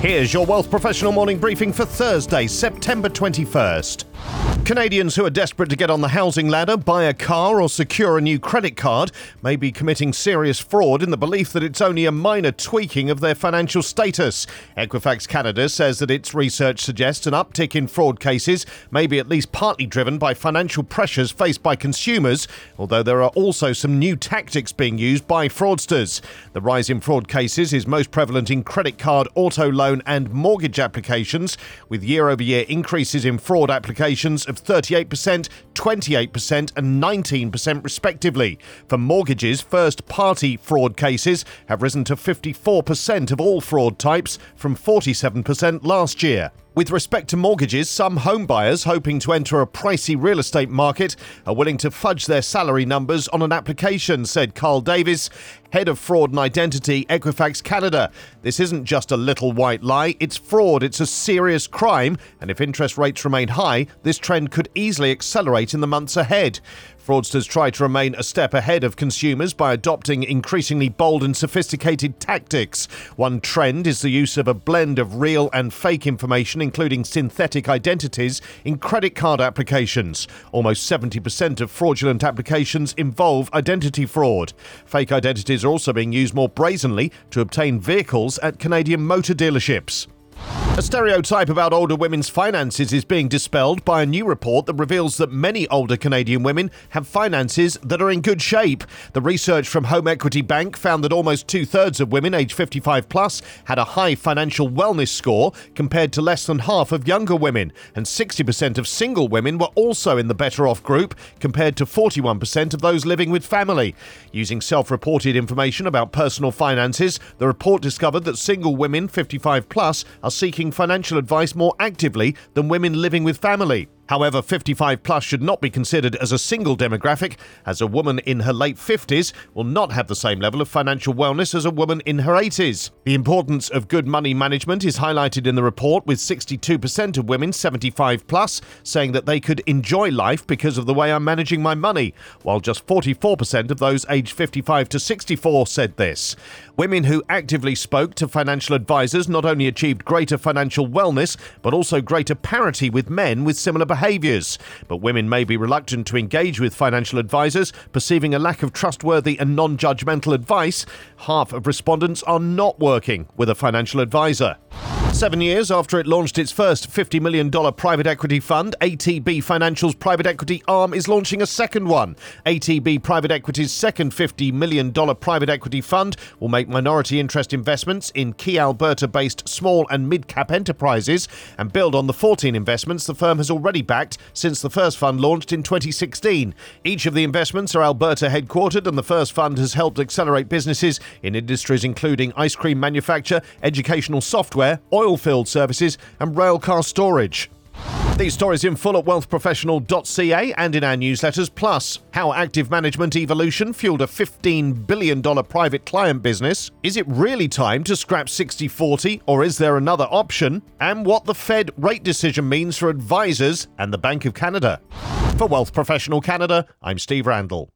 Here's your Wealth Professional morning briefing for Thursday, September 21st. Canadians who are desperate to get on the housing ladder, buy a car, or secure a new credit card may be committing serious fraud in the belief that it's only a minor tweaking of their financial status. Equifax Canada says that its research suggests an uptick in fraud cases may be at least partly driven by financial pressures faced by consumers, although there are also some new tactics being used by fraudsters. The rise in fraud cases is most prevalent in credit card, auto loan, and mortgage applications, with year over year increases in fraud applications of 38%, 28%, and 19% respectively. For mortgages, first party fraud cases have risen to 54% of all fraud types from 47% last year. With respect to mortgages, some home buyers hoping to enter a pricey real estate market are willing to fudge their salary numbers on an application, said Carl Davis, head of fraud and identity, Equifax Canada. This isn't just a little white lie, it's fraud, it's a serious crime, and if interest rates remain high, this trend could easily accelerate in the months ahead. Fraudsters try to remain a step ahead of consumers by adopting increasingly bold and sophisticated tactics. One trend is the use of a blend of real and fake information, including synthetic identities, in credit card applications. Almost 70% of fraudulent applications involve identity fraud. Fake identities are also being used more brazenly to obtain vehicles at Canadian motor dealerships. A stereotype about older women's finances is being dispelled by a new report that reveals that many older Canadian women have finances that are in good shape. The research from Home Equity Bank found that almost two thirds of women aged 55 plus had a high financial wellness score compared to less than half of younger women, and 60% of single women were also in the better off group compared to 41% of those living with family. Using self reported information about personal finances, the report discovered that single women 55 plus are seeking financial advice more actively than women living with family. However, 55 plus should not be considered as a single demographic, as a woman in her late 50s will not have the same level of financial wellness as a woman in her 80s. The importance of good money management is highlighted in the report, with 62% of women 75 plus saying that they could enjoy life because of the way I'm managing my money, while just 44% of those aged 55 to 64 said this. Women who actively spoke to financial advisors not only achieved greater financial wellness, but also greater parity with men with similar behaviors behaviours. But women may be reluctant to engage with financial advisors, perceiving a lack of trustworthy and non judgmental advice. Half of respondents are not working with a financial advisor. Seven years after it launched its first $50 million private equity fund, ATB Financial's private equity arm is launching a second one. ATB Private Equity's second $50 million private equity fund will make minority interest investments in key Alberta based small and mid cap enterprises and build on the 14 investments the firm has already backed since the first fund launched in 2016. Each of the investments are Alberta headquartered, and the first fund has helped accelerate businesses in industries including ice cream manufacture, educational software, oil field services, and railcar storage. These stories in full at wealthprofessional.ca and in our newsletters, plus how active management evolution fueled a $15 billion private client business. Is it really time to scrap 60 40 or is there another option? And what the Fed rate decision means for advisors and the Bank of Canada. For Wealth Professional Canada, I'm Steve Randall.